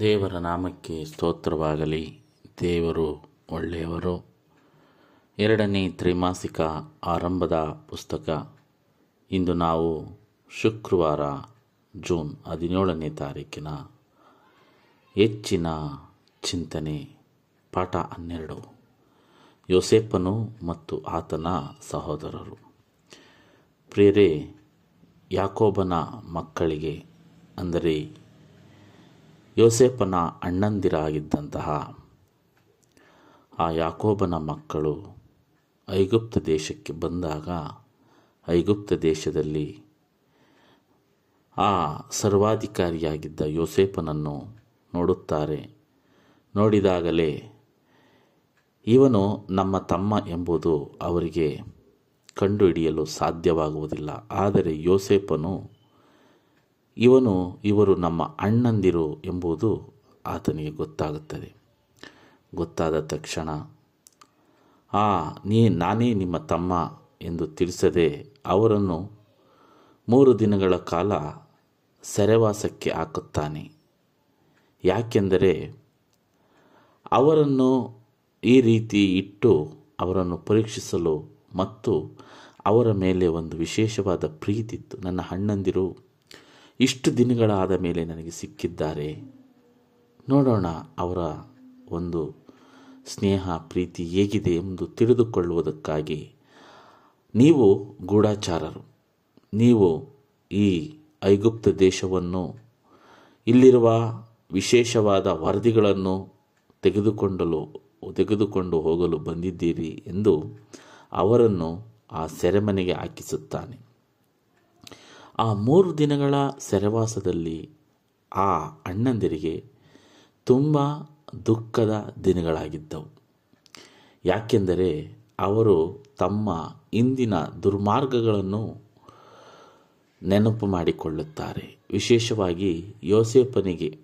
ದೇವರ ನಾಮಕ್ಕೆ ಸ್ತೋತ್ರವಾಗಲಿ. ದೇವರು ಒಳ್ಳೆಯವರು. ಎರಡನೇ ತ್ರೈಮಾಸಿಕ ಆರಂಭದ ಪುಸ್ತಕ. ಇಂದು ನಾವು ಶುಕ್ರವಾರ ಜೂನ್ ಹದಿನೇಳನೇ ತಾರೀಕಿನ ಹೆಚ್ಚಿನ ಚಿಂತನೆ ಪಾಠ ಹನ್ನೆರಡು. ಯೋಸೇಪನು ಮತ್ತು ಆತನ ಸಹೋದರರು. ಪ್ರೇರೆ, ಯಾಕೋಬನ ಮಕ್ಕಳಿಗೆ, ಅಂದರೆ ಯೋಸೇಪನ ಅಣ್ಣಂದಿರಾಗಿದ್ದಂತಹ ಆ ಯಾಕೋಬನ ಮಕ್ಕಳು ಐಗುಪ್ತ ದೇಶಕ್ಕೆ ಬಂದಾಗ, ಐಗುಪ್ತ ದೇಶದಲ್ಲಿ ಆ ಸರ್ವಾಧಿಕಾರಿಯಾಗಿದ್ದ ಯೋಸೇಪನನ್ನು ನೋಡುತ್ತಾರೆ. ನೋಡಿದಾಗಲೇ ಇವನು ನಮ್ಮ ತಮ್ಮ ಎಂಬುದು ಅವರಿಗೆ ಕಂಡುಹಿಡಿಯಲು ಸಾಧ್ಯವಾಗುವುದಿಲ್ಲ. ಆದರೆ ಯೋಸೇಪನು ಇವನು, ಇವರು ನಮ್ಮ ಅಣ್ಣಂದಿರು ಎಂಬುದು ಆತನಿಗೆ ಗೊತ್ತಾಗುತ್ತದೆ. ಗೊತ್ತಾದ ತಕ್ಷಣ, ಆ, ನೀ, ನಾನೇ ನಿಮ್ಮ ತಮ್ಮ ಎಂದು ತಿಳಿಸದೆ ಅವರನ್ನು ಮೂರು ದಿನಗಳ ಕಾಲ ಸೆರೆವಾಸಕ್ಕೆ ಹಾಕುತ್ತಾನೆ. ಯಾಕೆಂದರೆ ಅವರನ್ನು ಈ ರೀತಿ ಇಟ್ಟು ಅವರನ್ನು ಪರೀಕ್ಷಿಸಲು ಮತ್ತು ಅವರ ಮೇಲೆ ಒಂದು ವಿಶೇಷವಾದ ಪ್ರೀತಿತ್ತು ನನ್ನ ಅಣ್ಣಂದಿರು ಇಷ್ಟು ದಿನಗಳಾದ ಮೇಲೆ ನನಗೆ ಸಿಕ್ಕಿದ್ದಾರೆ. ನೋಡೋಣ ಅವರ ಒಂದು ಸ್ನೇಹ, ಪ್ರೀತಿ ಹೇಗಿದೆ ಎಂದು ತಿಳಿದುಕೊಳ್ಳುವುದಕ್ಕಾಗಿ ನೀವು ಗೂಢಾಚಾರರು. ನೀವು ಈ ಐಗುಪ್ತ ದೇಶವನ್ನು, ಇಲ್ಲಿರುವ ವಿಶೇಷವಾದ ವರದಿಗಳನ್ನು ತೆಗೆದುಕೊಂಡಲು, ತೆಗೆದುಕೊಂಡು ಹೋಗಲು ಬಂದಿದ್ದೀರಿ ಎಂದು ಅವರನ್ನು ಆ ಸೆರೆಮನೆಗೆ ಹಾಕಿಸುತ್ತಾನೆ. ಆ ಮೂರು ದಿನಗಳ ಸೆರೆವಾಸದಲ್ಲಿ ಆ ಅಣ್ಣಂದಿರಿಗೆ ತುಂಬ ದುಃಖದ ದಿನಗಳಾಗಿದ್ದವು. ಯಾಕೆಂದರೆ ಅವರು ತಮ್ಮ ಇಂದಿನ ದುರ್ಮಾರ್ಗಗಳನ್ನು ನೆನಪು ಮಾಡಿಕೊಳ್ಳುತ್ತಾರೆ. ವಿಶೇಷವಾಗಿ ಯೋಸೇಪನಿಗೆ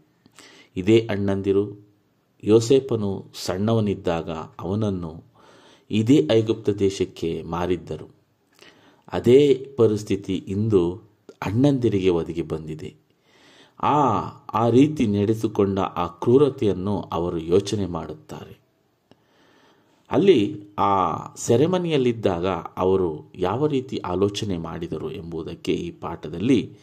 ಇದೇ ಅಣ್ಣಂದಿರು ಯೋಸೇಪನು ಸಣ್ಣವನಿದ್ದಾಗ ಅವನನ್ನು ಇದೇ ಐಗುಪ್ತ ದೇಶಕ್ಕೆ ಮಾರಿದ್ದರು. ಅದೇ ಪರಿಸ್ಥಿತಿ ಇಂದು ಅಣ್ಣಂದಿರಿಗೆ ಒದಗಿ ಬಂದಿದೆ. ಆ ಆ ರೀತಿ ನಡೆಸಿಕೊಂಡ ಆ ಕ್ರೂರತೆಯನ್ನು ಅವರು ಯೋಚನೆ ಮಾಡುತ್ತಾರೆ. ಅಲ್ಲಿ ಆ ಸೆರೆಮನಿಯಲ್ಲಿದ್ದಾಗ ಅವರು ಯಾವ ರೀತಿ ಆಲೋಚನೆ ಮಾಡಿದರು ಎಂಬುದಕ್ಕೆ ಈ ಪಾಠದಲ್ಲಿ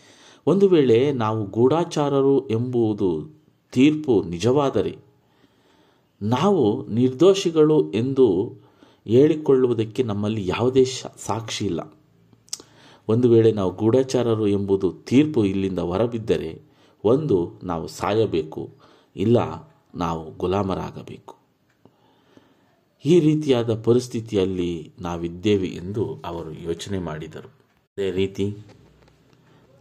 ಒಂದು ವೇಳೆ ನಾವು ಗೂಢಾಚಾರರು ಎಂಬುದು ತೀರ್ಪು ನಿಜವಾದರೆ ನಾವು ನಿರ್ದೋಷಿಗಳು ಎಂದು ಹೇಳಿಕೊಳ್ಳುವುದಕ್ಕೆ ನಮ್ಮಲ್ಲಿ ಯಾವುದೇ ಸಾಕ್ಷಿ ಇಲ್ಲ. ಒಂದು ವೇಳೆ ನಾವು ಗೂಢಚಾರರು ಎಂಬುದು ತೀರ್ಪು ಇಲ್ಲಿಂದ ಹೊರಬಿದ್ದರೆ ಒಂದು, ನಾವು ಸಾಯಬೇಕು, ಇಲ್ಲ, ನಾವು ಗುಲಾಮರಾಗಬೇಕು. ಈ ರೀತಿಯಾದ ಪರಿಸ್ಥಿತಿಯಲ್ಲಿ ನಾವಿದ್ದೇವೆ ಎಂದು ಅವರು ಯೋಚನೆ ಮಾಡಿದರು. ಅದೇ ರೀತಿ,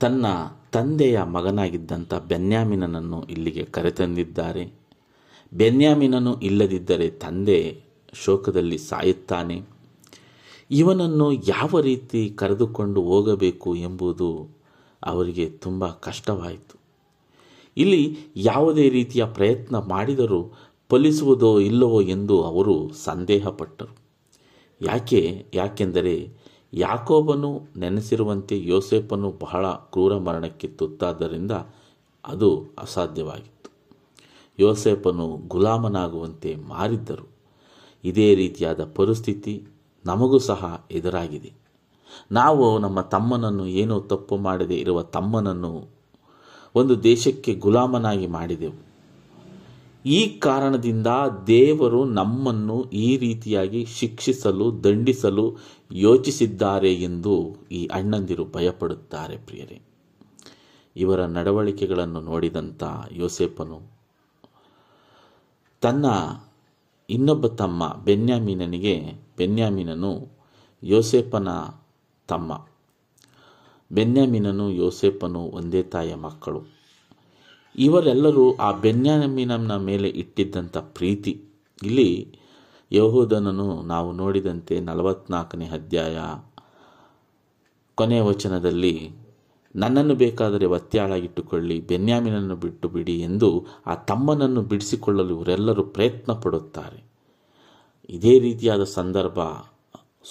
ತನ್ನ ತಂದೆಯ ಮಗನಾಗಿದ್ದಂಥ ಬೆನ್ಯಾಮಿನನನ್ನು ಇಲ್ಲಿಗೆ ಕರೆತಂದಿದ್ದಾರೆ. ಬೆನ್ಯಾಮಿನನು ಇಲ್ಲದಿದ್ದರೆ ತಂದೆ ಶೋಕದಲ್ಲಿ ಸಾಯುತ್ತಾನೆ. ಇವನನ್ನು ಯಾವ ರೀತಿ ಕರೆದುಕೊಂಡು ಹೋಗಬೇಕು ಎಂಬುದು ಅವರಿಗೆ ತುಂಬ ಕಷ್ಟವಾಯಿತು. ಇಲ್ಲಿ ಯಾವುದೇ ರೀತಿಯ ಪ್ರಯತ್ನ ಮಾಡಿದರೂ ಫಲಿಸುವುದೋ ಇಲ್ಲವೋ ಎಂದು ಅವರು ಸಂದೇಹಪಟ್ಟರು. ಯಾಕೆ? ಯಾಕೆಂದರೆ ಯಾಕೋಬನು ನೆನೆಸಿರುವಂತೆ ಯೋಸೇಫನು ಬಹಳ ಕ್ರೂರ ಮರಣಕ್ಕೆ ತುತ್ತಾದ್ದರಿಂದ ಅದು ಅಸಾಧ್ಯವಾಗಿತ್ತು. ಯೋಸೇಫನು ಗುಲಾಮನಾಗುವಂತೆ ಮಾರಿದ್ದರು. ಇದೇ ರೀತಿಯಾದ ಪರಿಸ್ಥಿತಿ ನಮಗೂ ಸಹ ಎದುರಾಗಿದೆ. ನಾವು ನಮ್ಮ ತಮ್ಮನನ್ನು ಏನೋ ತಪ್ಪು ಮಾಡದೆ ಇರುವ ತಮ್ಮನನ್ನು ಒಂದು ದೇಶಕ್ಕೆ ಗುಲಾಮನಾಗಿ ಮಾಡಿದೆವು. ಈ ಕಾರಣದಿಂದ ದೇವರು ನಮ್ಮನ್ನು ಈ ರೀತಿಯಾಗಿ ಶಿಕ್ಷಿಸಲು, ದಂಡಿಸಲು ಯೋಚಿಸಿದ್ದಾರೆ ಎಂದು ಈ ಅಣ್ಣಂದಿರು ಭಯಪಡುತ್ತಾರೆ ಪ್ರಿಯರೇ. ಇವರ ನಡವಳಿಕೆಗಳನ್ನು ನೋಡಿದಂಥ ಯೋಸೇಪನು ತನ್ನ ಇನ್ನೊಬ್ಬ ತಮ್ಮ ಬೆನ್ಯಾಮೀನನಿಗೆ ಬೆನ್ಯಾಮೀನನು ಯೋಸೇಪನ ತಮ್ಮ. ಬೆನ್ಯಾಮಿನನು ಯೋಸೇಪನು ಒಂದೇ ತಾಯಿಯ ಮಕ್ಕಳು. ಇವರೆಲ್ಲರೂ ಆ ಬೆನ್ಯಾಮಿನಂನ ಮೇಲೆ ಇಟ್ಟಿದ್ದಂಥ ಪ್ರೀತಿ. ಇಲ್ಲಿ ಯಹೋದನನು ನಾವು ನೋಡಿದಂತೆ ನಲವತ್ನಾಲ್ಕನೇ ಅಧ್ಯಾಯ ಕೊನೆಯ ವಚನದಲ್ಲಿ, ನನ್ನನ್ನು ಬೇಕಾದರೆ ಒತ್ಯಾಳಾಗಿಟ್ಟುಕೊಳ್ಳಿ ಬೆನ್ಯಾಮಿನನ್ನು ಬಿಟ್ಟು ಬಿಡಿ ಎಂದು ಆ ತಮ್ಮನನ್ನು ಬಿಡಿಸಿಕೊಳ್ಳಲು ಇವರೆಲ್ಲರೂ ಪ್ರಯತ್ನ ಪಡುತ್ತಾರೆ ಇದೇ ರೀತಿಯಾದ ಸಂದರ್ಭ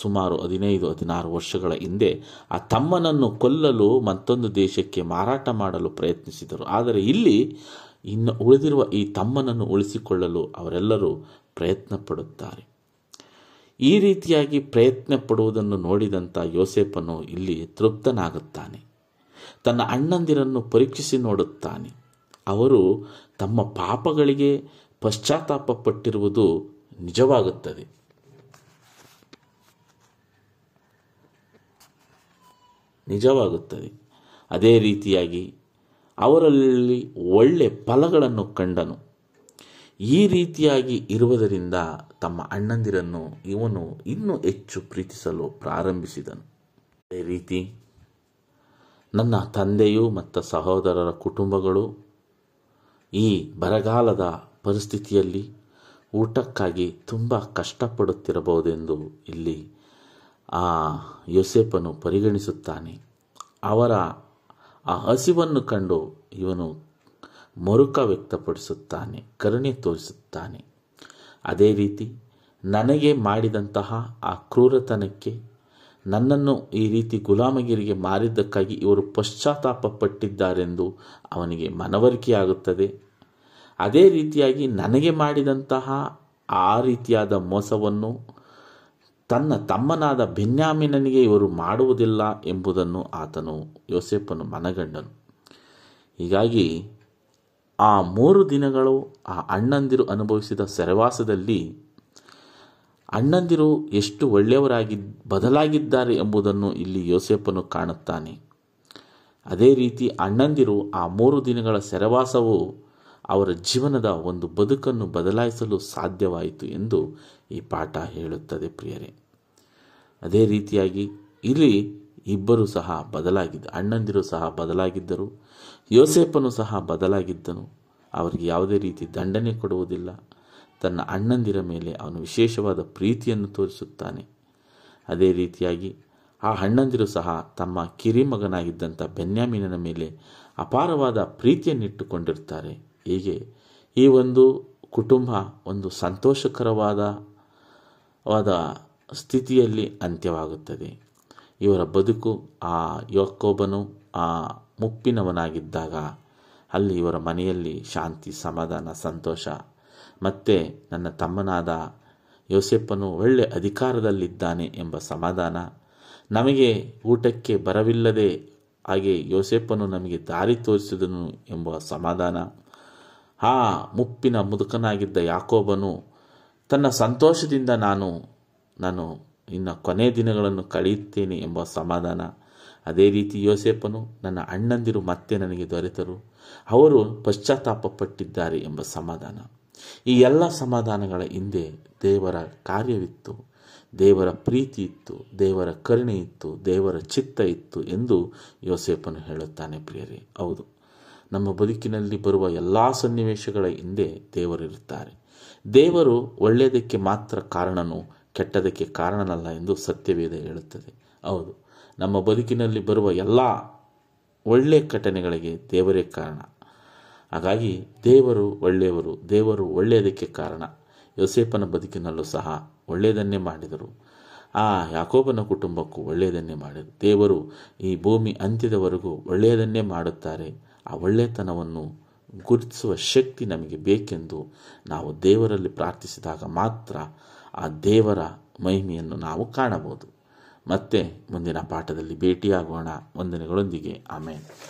ಸುಮಾರು ಹದಿನೈದು, ಹದಿನಾರು ವರ್ಷಗಳ ಹಿಂದೆ ಆ ತಮ್ಮನನ್ನು ಕೊಲ್ಲಲು ಮತ್ತೊಂದು ದೇಶಕ್ಕೆ ಮಾರಾಟ ಮಾಡಲು ಪ್ರಯತ್ನಿಸಿದರು. ಆದರೆ ಇಲ್ಲಿ ಇನ್ನು ಉಳಿದಿರುವ ಈ ತಮ್ಮನನ್ನು ಉಳಿಸಿಕೊಳ್ಳಲು ಅವರೆಲ್ಲರೂ ಪ್ರಯತ್ನ ಪಡುತ್ತಾರೆ ಈ ರೀತಿಯಾಗಿ ಪ್ರಯತ್ನ ಪಡುವುದನ್ನು ನೋಡಿದಂಥ ಯೋಸೇಪನು ಇಲ್ಲಿ ತೃಪ್ತನಾಗುತ್ತಾನೆ. ತನ್ನ ಅಣ್ಣಂದಿರನ್ನು ಪರೀಕ್ಷಿಸಿ ನೋಡುತ್ತಾನೆ. ಅವರು ತಮ್ಮ ಪಾಪಗಳಿಗೆ ಪಶ್ಚಾತ್ತಾಪ ಪಟ್ಟಿರುವುದು ನಿಜವಾಗುತ್ತದೆ. ನಿಜವಾಗುತ್ತದೆ. ಅದೇ ರೀತಿಯಾಗಿ ಅವರಲ್ಲಿ ಒಳ್ಳೆ ಫಲಗಳನ್ನು ಕಂಡನು. ಈ ರೀತಿಯಾಗಿ ಇರುವುದರಿಂದ ತಮ್ಮ ಅಣ್ಣಂದಿರನ್ನು ಇವನು ಇನ್ನೂ ಹೆಚ್ಚು ಪ್ರೀತಿಸಲು ಪ್ರಾರಂಭಿಸಿದನು. ಅದೇ ರೀತಿ ನನ್ನ ತಂದೆಯು ಮತ್ತು ಸಹೋದರರ ಕುಟುಂಬಗಳು ಈ ಬರಗಾಲದ ಪರಿಸ್ಥಿತಿಯಲ್ಲಿ ಊಟಕ್ಕಾಗಿ ತುಂಬ ಕಷ್ಟಪಡುತ್ತಿರಬಹುದೆಂದು ಇಲ್ಲಿ ಆ ಯೋಸೇಪನು ಪರಿಗಣಿಸುತ್ತಾನೆ. ಅವರ ಆ ಹಸಿವನ್ನು ಕಂಡು ಇವನು ಮರುಕ ವ್ಯಕ್ತಪಡಿಸುತ್ತಾನೆ, ಕರುಣೆ ತೋರಿಸುತ್ತಾನೆ. ಅದೇ ರೀತಿ ನನಗೆ ಮಾಡಿದಂತಹ ಆ ಕ್ರೂರತನಕ್ಕೆ ನನ್ನನ್ನು ಈ ರೀತಿ ಗುಲಾಮಗಿರಿಗೆ ಮಾರಿದ್ದಕ್ಕಾಗಿ ಇವರು ಪಶ್ಚಾತ್ತಾಪ ಪಟ್ಟಿದ್ದಾರೆಂದು ಅವನಿಗೆ ಮನವರಿಕೆಯಾಗುತ್ತದೆ. ಅದೇ ರೀತಿಯಾಗಿ ನನಗೆ ಮಾಡಿದಂತಹ ಆ ರೀತಿಯಾದ ಮೋಸವನ್ನು ತನ್ನ ತಮ್ಮನಾದ ಬೆನ್ಯಾಮಿನನಿಗೆ ಇವರು ಮಾಡುವುದಿಲ್ಲ ಎಂಬುದನ್ನು ಆತನು ಯೋಸೆಫನು ಮನಗಂಡನು. ಹೀಗಾಗಿ ಆ ಮೂರು ದಿನಗಳು ಆ ಅಣ್ಣಂದಿರು ಅನುಭವಿಸಿದ ಸೆರೆವಾಸದಲ್ಲಿ ಅಣ್ಣಂದಿರು ಎಷ್ಟು ಒಳ್ಳೆಯವರಾಗಿ ಬದಲಾಗಿದ್ದಾರೆ ಎಂಬುದನ್ನು ಇಲ್ಲಿ ಯೋಸೆಫನು ಕಾಣುತ್ತಾನೆ. ಅದೇ ರೀತಿ ಅಣ್ಣಂದಿರು ಆ ಮೂರು ದಿನಗಳ ಸೆರೆವಾಸವು ಅವರ ಜೀವನದ ಒಂದು ಬದುಕನ್ನು ಬದಲಾಯಿಸಲು ಸಾಧ್ಯವಾಯಿತು ಎಂದು ಈ ಪಾಠ ಹೇಳುತ್ತದೆ ಪ್ರಿಯರೇ. ಅದೇ ರೀತಿಯಾಗಿ ಇಲ್ಲಿ ಇಬ್ಬರು ಸಹ ಬದಲಾಗಿದ್ದ, ಅಣ್ಣಂದಿರು ಸಹ ಬದಲಾಗಿದ್ದರು ಯೋಸೇಪನು ಸಹ ಬದಲಾಗಿದ್ದನು. ಅವರಿಗೆ ಯಾವುದೇ ರೀತಿ ದಂಡನೆ ಕೊಡುವುದಿಲ್ಲ. ತನ್ನ ಅಣ್ಣಂದಿರ ಮೇಲೆ ಅವನು ವಿಶೇಷವಾದ ಪ್ರೀತಿಯನ್ನು ತೋರಿಸುತ್ತಾನೆ. ಅದೇ ರೀತಿಯಾಗಿ ಆ ಅಣ್ಣಂದಿರು ಸಹ ತಮ್ಮ ಕಿರಿಮಗನಾಗಿದ್ದಂಥ ಬೆನ್ಯಾಮಿನ ಮೇಲೆ ಅಪಾರವಾದ ಪ್ರೀತಿಯನ್ನಿಟ್ಟುಕೊಂಡಿರ್ತಾರೆ. ಹೀಗೆ? ಈ ಒಂದು ಕುಟುಂಬ ಒಂದು ಸಂತೋಷಕರವಾದ, ವಾದ ಸ್ಥಿತಿಯಲ್ಲಿ ಅಂತ್ಯವಾಗುತ್ತದೆ. ಇವರ ಬದುಕು ಆ ಯೋಕೋಬನು ಆ ಮುಪ್ಪಿನವನಾಗಿದ್ದಾಗ ಅಲ್ಲಿ ಇವರ ಮನೆಯಲ್ಲಿ ಶಾಂತಿ, ಸಮಾಧಾನ, ಸಂತೋಷ. ಮತ್ತೆ ನನ್ನ ತಮ್ಮನಾದ ಯೋಸೆಪ್ಪನು ಒಳ್ಳೆ ಅಧಿಕಾರದಲ್ಲಿದ್ದಾನೆ ಎಂಬ ಸಮಾಧಾನ. ನಮಗೆ ಊಟಕ್ಕೆ ಬರವಿಲ್ಲದೆ ಹಾಗೆ ಯೋಸೆಪ್ಪನು ನಮಗೆ ದಾರಿ ತೋರಿಸಿದನು ಎಂಬ ಸಮಾಧಾನ. ಆ ಮುಪ್ಪಿನ ಮುದುಕನಾಗಿದ್ದ ಯಾಕೋಬನು ತನ್ನ ಸಂತೋಷದಿಂದ ನಾನು ನಾನು ಇನ್ನು ಕೊನೆ ದಿನಗಳನ್ನು ಕಳೆಯುತ್ತೇನೆ ಎಂಬ ಸಮಾಧಾನ. ಅದೇ ರೀತಿ ಯೋಸೇಪನು ನನ್ನ ಅಣ್ಣಂದಿರು ಮತ್ತೆ ನನಗೆ ದೊರೆತರು. ಅವರು ಪಶ್ಚಾತ್ತಾಪ ಪಟ್ಟಿದ್ದಾರೆ ಎಂಬ ಸಮಾಧಾನ. ಈ ಎಲ್ಲ ಸಮಾಧಾನಗಳ ಹಿಂದೆ ದೇವರ ಕಾರ್ಯವಿತ್ತು. ದೇವರ ಪ್ರೀತಿ ಇತ್ತು, ದೇವರ ಕರುಣೆ ಇತ್ತು, ದೇವರ ಚಿತ್ತ ಇತ್ತು ಎಂದು ಯೋಸೇಪನು ಹೇಳುತ್ತಾನೆ ಪ್ರಿಯರೇ. ಹೌದು. ನಮ್ಮ ಬದುಕಿನಲ್ಲಿ ಬರುವ ಎಲ್ಲ ಸನ್ನಿವೇಶಗಳ ಹಿಂದೆ ದೇವರಿರುತ್ತಾರೆ ದೇವರು ಒಳ್ಳೆಯದಕ್ಕೆ ಮಾತ್ರ ಕಾರಣನು ಕೆಟ್ಟದಕ್ಕೆ ಕಾರಣನಲ್ಲ ಎಂದು ಸತ್ಯವೇದ ಹೇಳುತ್ತದೆ. ಹೌದು, ನಮ್ಮ ಬದುಕಿನಲ್ಲಿ ಬರುವ ಎಲ್ಲ ಒಳ್ಳೆಯ ಘಟನೆಗಳಿಗೆ ದೇವರೇ ಕಾರಣ. ಹಾಗಾಗಿ ದೇವರು ಒಳ್ಳೆಯವರು, ದೇವರು ಒಳ್ಳೆಯದಕ್ಕೆ ಕಾರಣ. ಯೋಸೇಪನ ಬದುಕಿನಲ್ಲೂ ಸಹ ಒಳ್ಳೆಯದನ್ನೇ ಮಾಡಿದರು. ಆ ಯಾಕೋಬನ ಕುಟುಂಬಕ್ಕೂ ಒಳ್ಳೆಯದನ್ನೇ ಮಾಡಿದರು. ದೇವರು ಈ ಭೂಮಿ ಅಂತ್ಯದವರೆಗೂ ಒಳ್ಳೆಯದನ್ನೇ ಮಾಡುತ್ತಾರೆ. ಆ ಒಳ್ಳೆತನವನ್ನು ಗುರುತಿಸುವ ಶಕ್ತಿ ನಮಗೆ ಬೇಕೆಂದು ನಾವು ದೇವರಲ್ಲಿ ಪ್ರಾರ್ಥಿಸಿದಾಗ ಮಾತ್ರ ಆ ದೇವರ ಮಹಿಮೆಯನ್ನು ನಾವು ಕಾಣಬಹುದು. ಮತ್ತೆ ಮುಂದಿನ ಪಾಠದಲ್ಲಿ ಭೇಟಿಯಾಗೋಣ. ವಂದನೆಗಳೊಂದಿಗೆ. ಆಮೇಲೆ